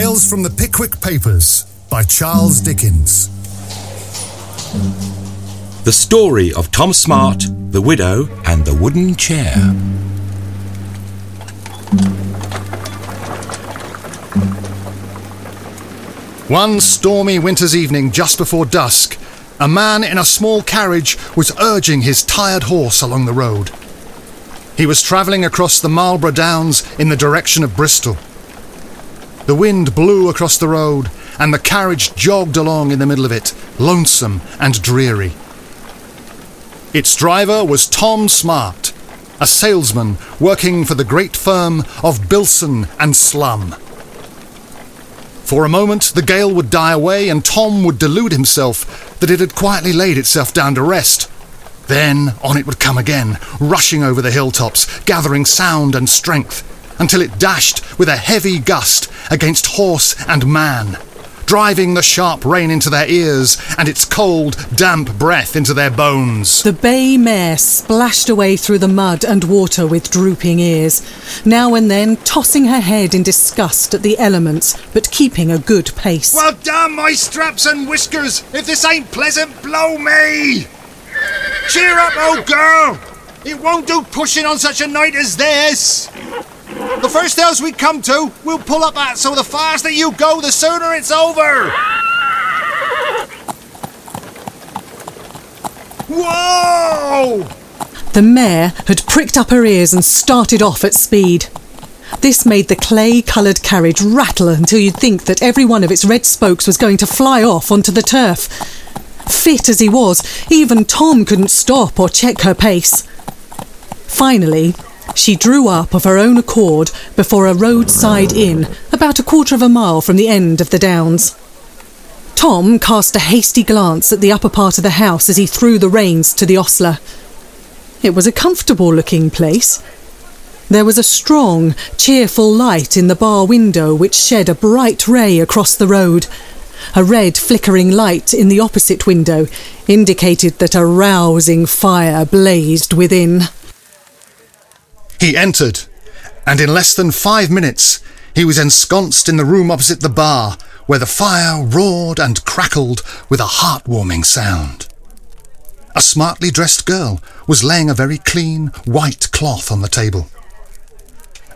Tales from the Pickwick Papers by Charles Dickens. The story of Tom Smart, the widow, and the wooden chair. One stormy winter's evening just before dusk, a man in a small carriage was urging his tired horse along the road. He was travelling across the Marlborough Downs in the direction of Bristol. The wind blew across the road, and the carriage jogged along in the middle of it, lonesome and dreary. Its driver was Tom Smart, a salesman working for the great firm of Bilson and Slum. For a moment, the gale would die away, and Tom would delude himself that it had quietly laid itself down to rest. Then on it would come again, rushing over the hilltops, gathering sound and strength, until it dashed with a heavy gust against horse and man, driving the sharp rain into their ears and its cold, damp breath into their bones. The bay mare splashed away through the mud and water with drooping ears, now and then tossing her head in disgust at the elements, but keeping a good pace. Well, damn my straps and whiskers! If this ain't pleasant, blow me! Cheer up, old girl! It won't do pushing on such a night as this! The first house we come to, we'll pull up at, so the faster you go, the sooner it's over! Whoa! The mare had pricked up her ears and started off at speed. This made the clay coloured carriage rattle until you'd think that every one of its red spokes was going to fly off onto the turf. Fit as he was, even Tom couldn't stop or check her pace. Finally, she drew up of her own accord before a roadside inn, about a quarter of a mile from the end of the downs. Tom cast a hasty glance at the upper part of the house as he threw the reins to the ostler. It was a comfortable looking place. There was a strong, cheerful light in the bar window which shed a bright ray across the road. A red flickering light in the opposite window indicated that a rousing fire blazed within. He entered, and in less than five minutes he was ensconced in the room opposite the bar, where the fire roared and crackled with a heartwarming sound. A smartly dressed girl was laying a very clean white cloth on the table.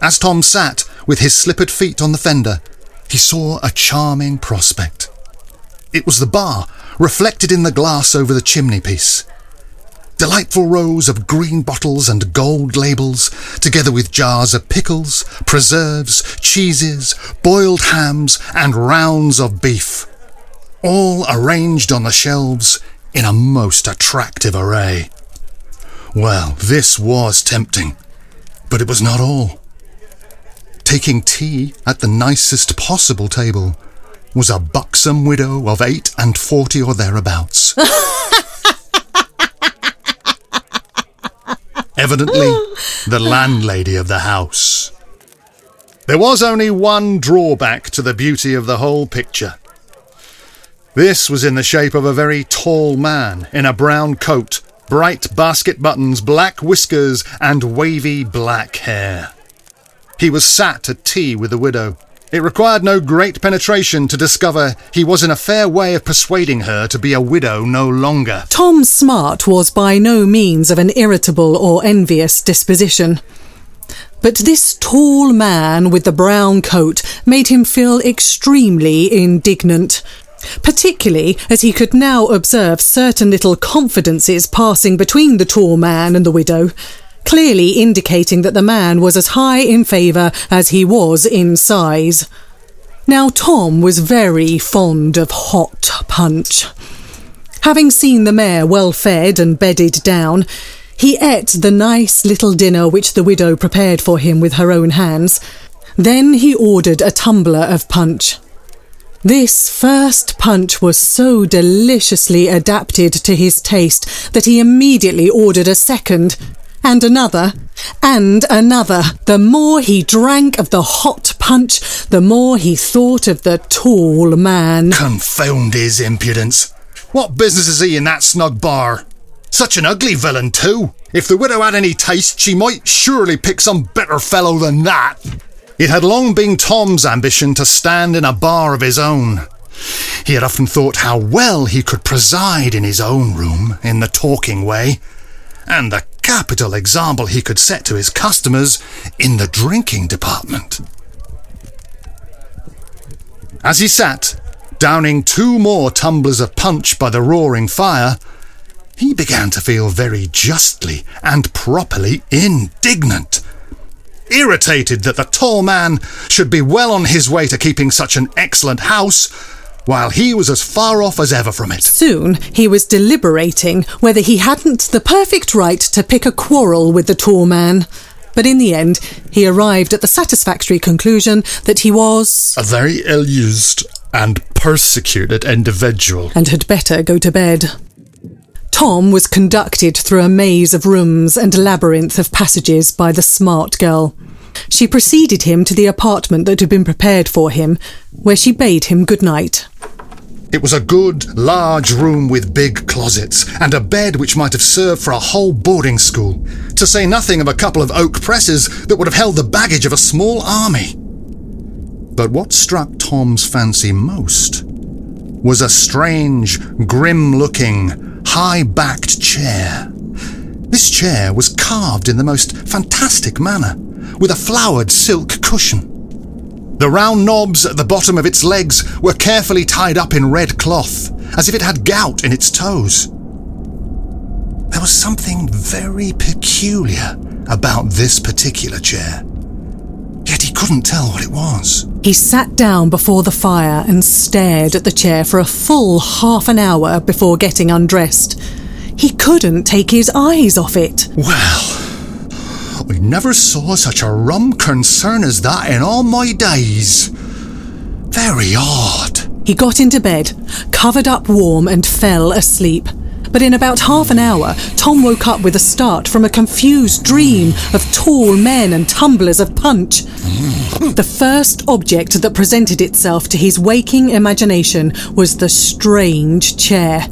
As Tom sat with his slippered feet on the fender, he saw a charming prospect. It was the bar, reflected in the glass over the chimney piece. Delightful rows of green bottles and gold labels, together with jars of pickles, preserves, cheeses, boiled hams, and rounds of beef, all arranged on the shelves in a most attractive array. Well, this was tempting, but it was not all. Taking tea at the nicest possible table was a buxom widow of eight and forty or thereabouts. Evidently, the landlady of the house. There was only one drawback to the beauty of the whole picture. This was in the shape of a very tall man in a brown coat, bright basket buttons, black whiskers, and wavy black hair. He was sat at tea with the widow. It required no great penetration to discover he was in a fair way of persuading her to be a widow no longer. Tom Smart was by no means of an irritable or envious disposition. But this tall man with the brown coat made him feel extremely indignant, particularly as he could now observe certain little confidences passing between the tall man and the widow, clearly indicating that the man was as high in favour as he was in size. Now, Tom was very fond of hot punch. Having seen the mare well fed and bedded down, he ate the nice little dinner which the widow prepared for him with her own hands. Then he ordered a tumbler of punch. This first punch was so deliciously adapted to his taste that he immediately ordered a second, and another, and another. The more he drank of the hot punch, the more he thought of the tall man. Confound his impudence. What business is he in that snug bar? Such an ugly villain, too. If the widow had any taste, she might surely pick some better fellow than that. It had long been Tom's ambition to stand in a bar of his own. He had often thought how well he could preside in his own room in the talking way, and the capital example he could set to his customers in the drinking department. As he sat, downing two more tumblers of punch by the roaring fire, he began to feel very justly and properly indignant. Irritated that the tall man should be well on his way to keeping such an excellent house, while he was as far off as ever from it. Soon he was deliberating whether he hadn't the perfect right to pick a quarrel with the tall man. But in the end, he arrived at the satisfactory conclusion that he was. A very ill used and persecuted individual. and had better go to bed. Tom was conducted through a maze of rooms and labyrinth of passages by the smart girl. She preceded him to the apartment that had been prepared for him, where she bade him good night. It was a good, large room with big closets, and a bed which might have served for a whole boarding school, to say nothing of a couple of oak presses that would have held the baggage of a small army. But what struck Tom's fancy most was a strange, grim looking, high backed chair. This chair was carved in the most fantastic manner, with a flowered silk cushion. The round knobs at the bottom of its legs were carefully tied up in red cloth, as if it had gout in its toes. There was something very peculiar about this particular chair, yet he couldn't tell what it was. He sat down before the fire and stared at the chair for a full half an hour before getting undressed. He couldn't take his eyes off it. Well, I never saw such a rum concern as that in all my days. Very odd. He got into bed, covered up warm, and fell asleep. But in about half an hour, Tom woke up with a start from a confused dream of tall men and tumblers of punch. Mm. The first object that presented itself to his waking imagination was the strange chair.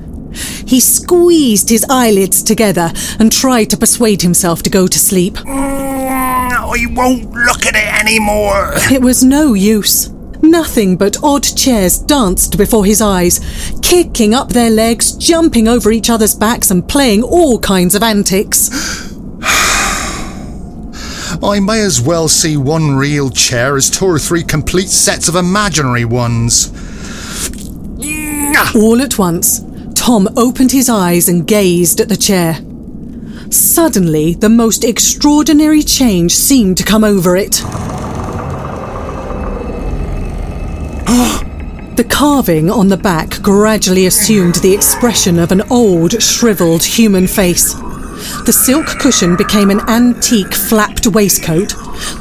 He squeezed his eyelids together and tried to persuade himself to go to sleep. Mm, I won't look at it anymore. It was no use. Nothing but odd chairs danced before his eyes, kicking up their legs, jumping over each other's backs, and playing all kinds of antics. I may as well see one real chair as two or three complete sets of imaginary ones. All at once, Tom opened his eyes and gazed at the chair. Suddenly, the most extraordinary change seemed to come over it. The carving on the back gradually assumed the expression of an old, shriveled human face. The silk cushion became an antique flapped waistcoat.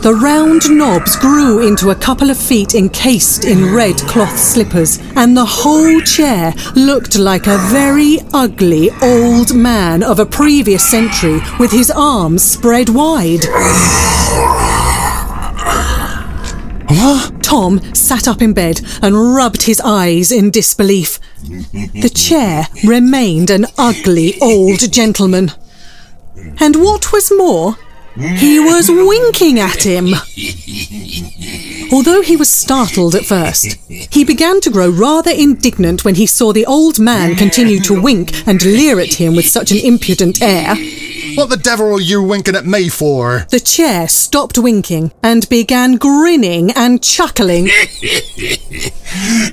The round knobs grew into a couple of feet encased in red cloth slippers, and the whole chair looked like a very ugly old man of a previous century with his arms spread wide. Tom sat up in bed and rubbed his eyes in disbelief. The chair remained an ugly old gentleman. And what was more, he was winking at him. Although he was startled at first, he began to grow rather indignant when he saw the old man continue to wink and leer at him with such an impudent air. What the devil are you winking at me for? The chair stopped winking and began grinning and chuckling.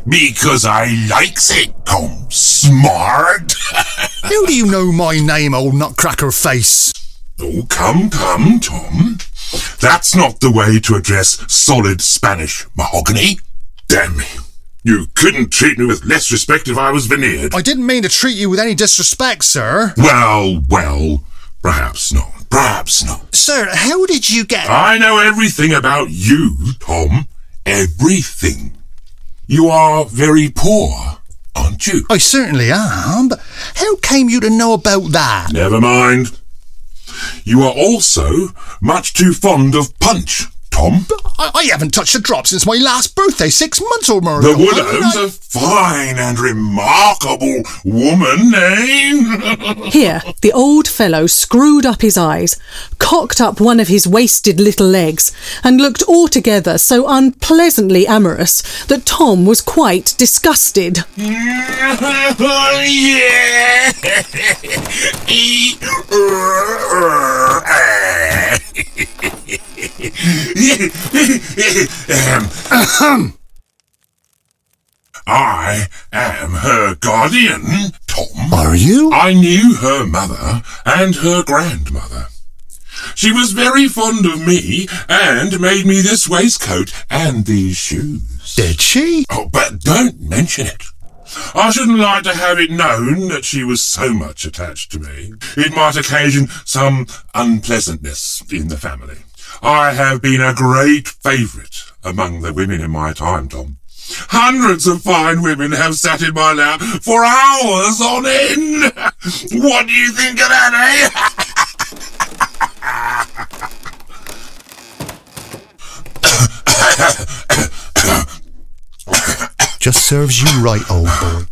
Because I likes it, Tom Smart. How do you know my name, old nutcracker face? oh, come, come, Tom. That's not the way to address solid Spanish mahogany. Damn me. You couldn't treat me with less respect if I was veneered. I didn't mean to treat you with any disrespect, sir. Well, well, perhaps not. Perhaps not. Sir, how did you get. I know everything about you, Tom. Everything. You are very poor, aren't you? I certainly am, but how came you to know about that? Never mind. You are also much too fond of punch, Tom? I, I haven't touched a drop since my last birthday, six months or more ago. The ago. widow's I- a fine and remarkable woman, eh? Here, the old fellow screwed up his eyes, cocked up one of his wasted little legs, and looked altogether so unpleasantly amorous that Tom was quite disgusted. Ahem. I am her guardian, Tom. Are you? I knew her mother and her grandmother. She was very fond of me and made me this waistcoat and these shoes. Did she? Oh, but don't mention it. I shouldn't like to have it known that she was so much attached to me. It might occasion some unpleasantness in the family. I have been a great favourite among the women in my time, Tom. Hundreds of fine women have sat in my lap for hours on end. What do you think of that, eh? Just serves you right, old boy.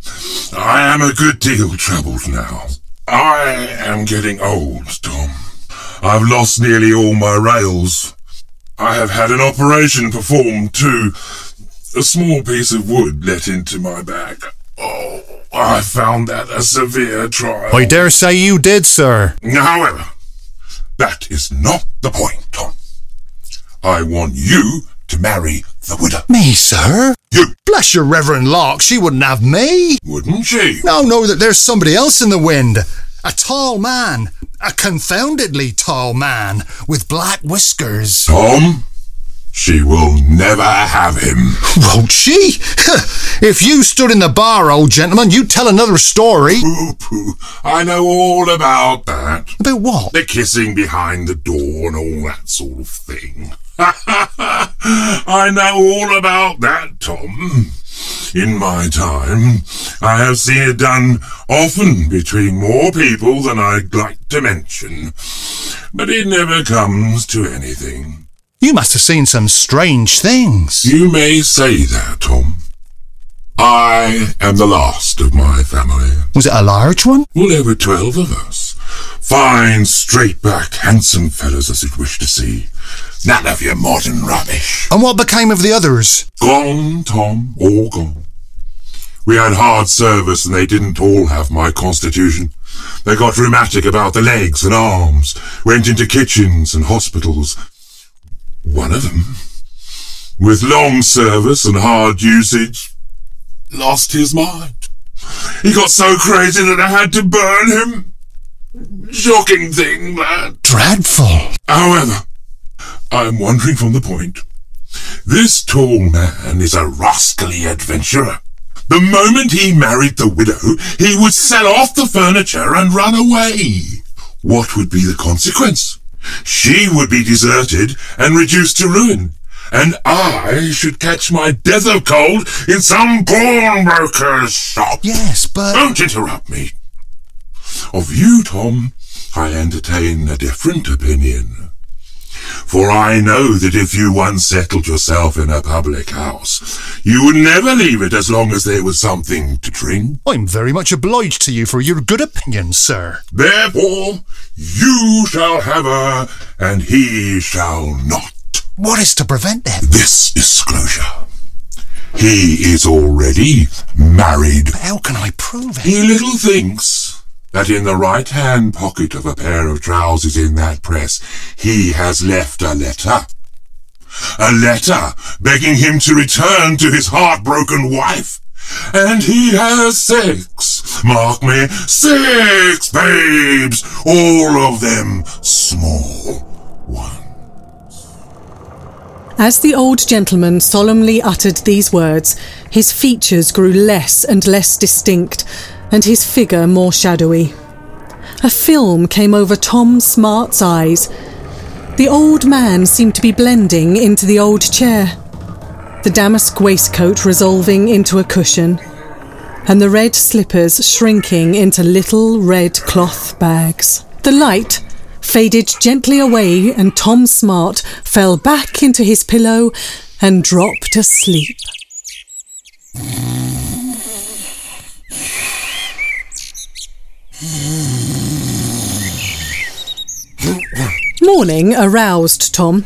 I am a good deal troubled now. I am getting old, Tom. I've lost nearly all my rails. I have had an operation performed too. A small piece of wood let into my back. Oh, I found that a severe trial. I dare say you did, sir. However, that is not the point, Tom. I want you to marry the widow. Me, sir? You Bless your Reverend lark, she wouldn't have me. wouldn't she? Now know that there's somebody else in the wind. A tall man. A confoundedly tall man with black whiskers. Tom, she will never have him. Won't she? if you stood in the bar, old gentleman, you'd tell another story. Pooh pooh. I know all about that. About what? The kissing behind the door and all that sort of thing. Ha ha ha! I know all about that, Tom. In my time, I have seen it done often between more people than I'd like to mention. But it never comes to anything. You must have seen some strange things. You may say that, Tom. I am the last of my family. Was it a large one? Well, there were twelve of us. Fine, straight-back, handsome fellows as you'd wish to see. None of your modern rubbish. And what became of the others? Gone, Tom, all gone. We had hard service and they didn't all have my constitution. They got rheumatic about the legs and arms, went into kitchens and hospitals. One of them, with long service and hard usage, lost his mind. He got so crazy that I had to burn him. Shocking thing, that. Dreadful. However, I'm wandering from the point. This tall man is a rascally adventurer. The moment he married the widow, he would sell off the furniture and run away. What would be the consequence? She would be deserted and reduced to ruin, and I should catch my death of cold in some pawnbroker's shop. Yes, but. Don't interrupt me. Of you, Tom, I entertain a different opinion. For I know that if you once settled yourself in a public house, you would never leave it as long as there was something to drink. I'm very much obliged to you for your good opinion, sir. Therefore, you shall have her, and he shall not. What is to prevent that? This disclosure. He is already married. How can I prove it? He little thinks that in the right hand pocket of a pair of trousers in that press he has left a letter. A letter begging him to return to his heartbroken wife. And he has six, mark me, six babes, all of them small ones. As the old gentleman solemnly uttered these words, his features grew less and less distinct, and his figure more shadowy. A film came over Tom Smart's eyes. The old man seemed to be blending into the old chair, the damask waistcoat resolving into a cushion, and the red slippers shrinking into little red cloth bags. The light, faded gently away, and Tom Smart fell back into his pillow and dropped asleep. Morning aroused Tom.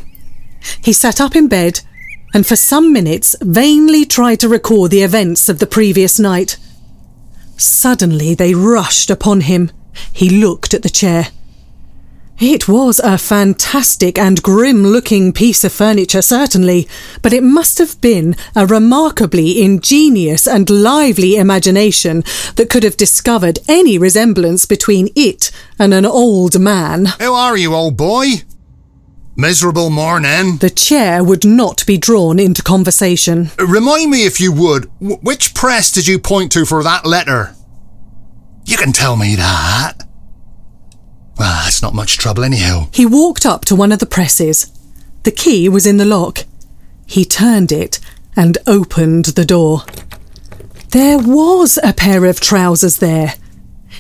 He sat up in bed and for some minutes vainly tried to recall the events of the previous night. Suddenly they rushed upon him. He looked at the chair. It was a fantastic and grim looking piece of furniture, certainly, but it must have been a remarkably ingenious and lively imagination that could have discovered any resemblance between it and an old man. How are you, old boy? Miserable morning. The chair would not be drawn into conversation. Remind me, if you would, which press did you point to for that letter? You can tell me that. Well, it's not much trouble, anyhow. He walked up to one of the presses. The key was in the lock. He turned it and opened the door. There was a pair of trousers there.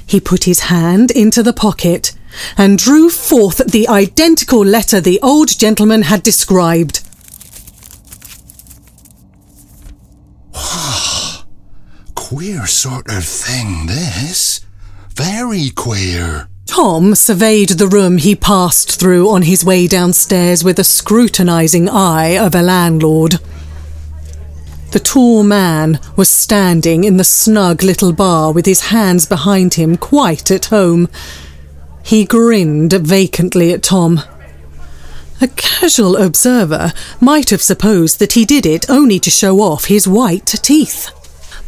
He put his hand into the pocket and drew forth the identical letter the old gentleman had described. Queer sort of thing, this. Very queer. Tom surveyed the room he passed through on his way downstairs with the scrutinising eye of a landlord. The tall man was standing in the snug little bar with his hands behind him, quite at home. He grinned vacantly at Tom. A casual observer might have supposed that he did it only to show off his white teeth.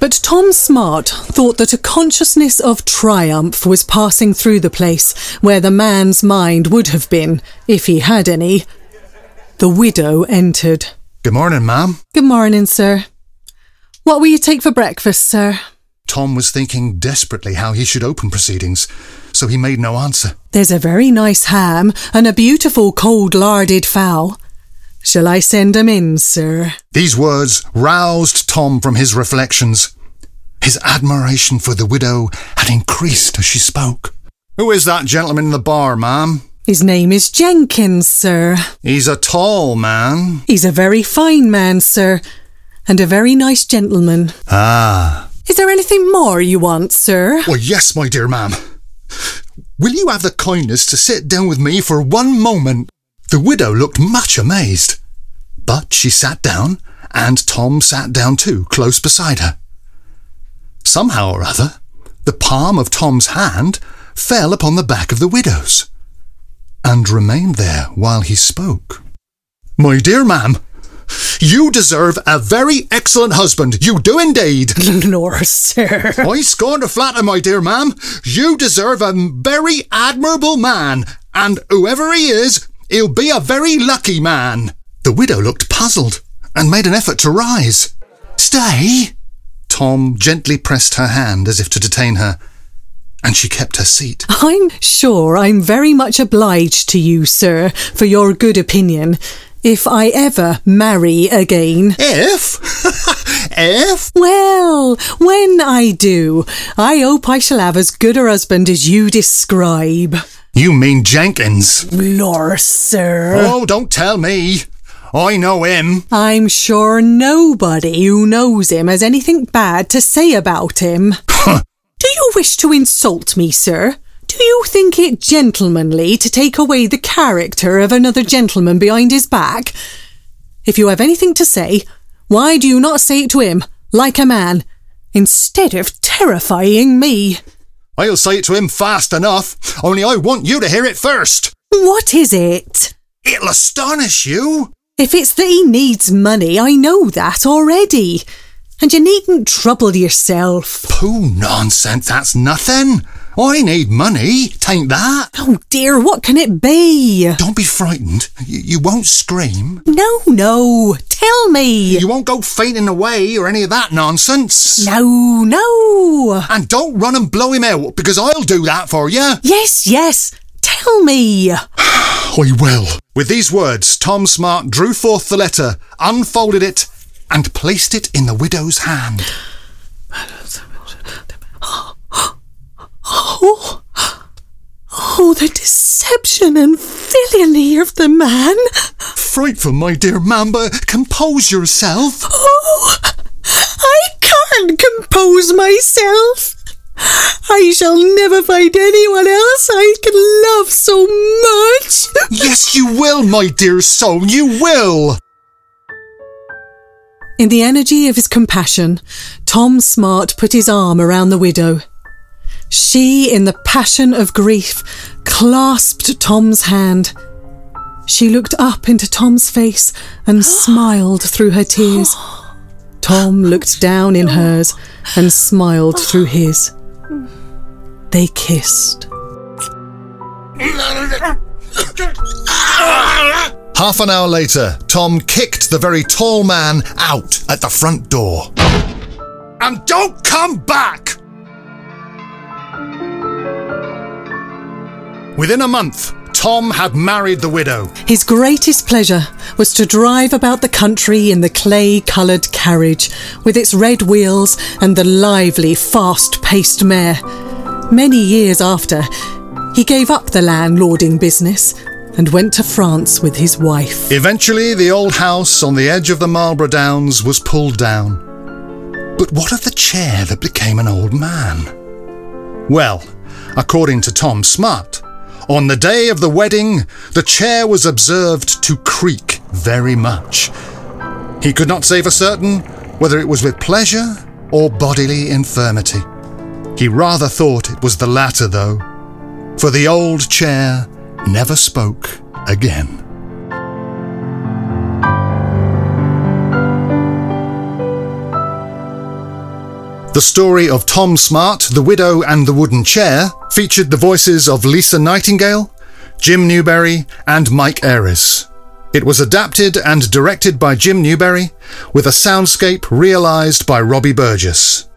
But Tom Smart thought that a consciousness of triumph was passing through the place where the man's mind would have been, if he had any. The widow entered. Good morning, ma'am. Good morning, sir. What will you take for breakfast, sir? Tom was thinking desperately how he should open proceedings, so he made no answer. There's a very nice ham and a beautiful cold larded fowl. Shall I send 'em in, sir? These words roused Tom from his reflections. His admiration for the widow had increased as she spoke. Who is that gentleman in the bar, ma'am? His name is Jenkins, sir. He's a tall man. He's a very fine man, sir, and a very nice gentleman. Ah. Is there anything more you want, sir? Well, yes, my dear ma'am. Will you have the kindness to sit down with me for one moment? The widow looked much amazed. But she sat down, and Tom sat down too, close beside her. Somehow or other, the palm of Tom's hand fell upon the back of the widow's, and remained there while he spoke. My dear ma'am, you deserve a very excellent husband. You do indeed. Lord, sir. I scorn to flatter, my dear ma'am. You deserve a very admirable man, and whoever he is, he'll be a very lucky man. The widow looked puzzled and made an effort to rise. Stay! Tom gently pressed her hand as if to detain her, and she kept her seat. I'm sure I'm very much obliged to you, sir, for your good opinion. If I ever marry again. If? if? Well, when I do, I hope I shall have as good a husband as you describe. You mean Jenkins? Lor, sir. Oh, don't tell me. I know him. I'm sure nobody who knows him has anything bad to say about him. do you wish to insult me, sir? Do you think it gentlemanly to take away the character of another gentleman behind his back? If you have anything to say, why do you not say it to him, like a man, instead of terrifying me? I'll say it to him fast enough, only I want you to hear it first. What is it? It'll astonish you. If it's that he needs money, I know that already. And you needn't trouble yourself. Pooh, nonsense, that's nothing. I need money, tain't that? Oh dear, what can it be? Don't be frightened. You, you won't scream. No, no, tell me. You won't go fainting away or any of that nonsense. No, no. And don't run and blow him out, because I'll do that for you. Yes, yes, tell me. I will. With these words, Tom Smart drew forth the letter, unfolded it, and placed it in the widow's hand. Oh, Oh, the deception and villainy of the man! Frightful, my dear Mamba. Compose yourself. Oh, I can't compose myself. I shall never find anyone else I can love so much. Yes, you will, my dear soul, you will. In the energy of his compassion, Tom Smart put his arm around the widow. She, in the passion of grief, clasped Tom's hand. She looked up into Tom's face and smiled through her tears. Tom looked down in hers and smiled through his. They kissed. Half an hour later, Tom kicked the very tall man out at the front door. And don't come back! Within a month, Tom had married the widow. His greatest pleasure was to drive about the country in the clay coloured carriage with its red wheels and the lively, fast paced mare. Many years after, he gave up the landlording business and went to France with his wife. Eventually, the old house on the edge of the Marlborough Downs was pulled down. But what of the chair that became an old man? Well, according to Tom Smart, on the day of the wedding, the chair was observed to creak very much. He could not say for certain whether it was with pleasure or bodily infirmity. He rather thought it was the latter, though, for the old chair never spoke again. The story of Tom Smart, the widow, and the wooden chair featured the voices of Lisa Nightingale, Jim Newberry, and Mike Ayres. It was adapted and directed by Jim Newberry, with a soundscape realised by Robbie Burgess.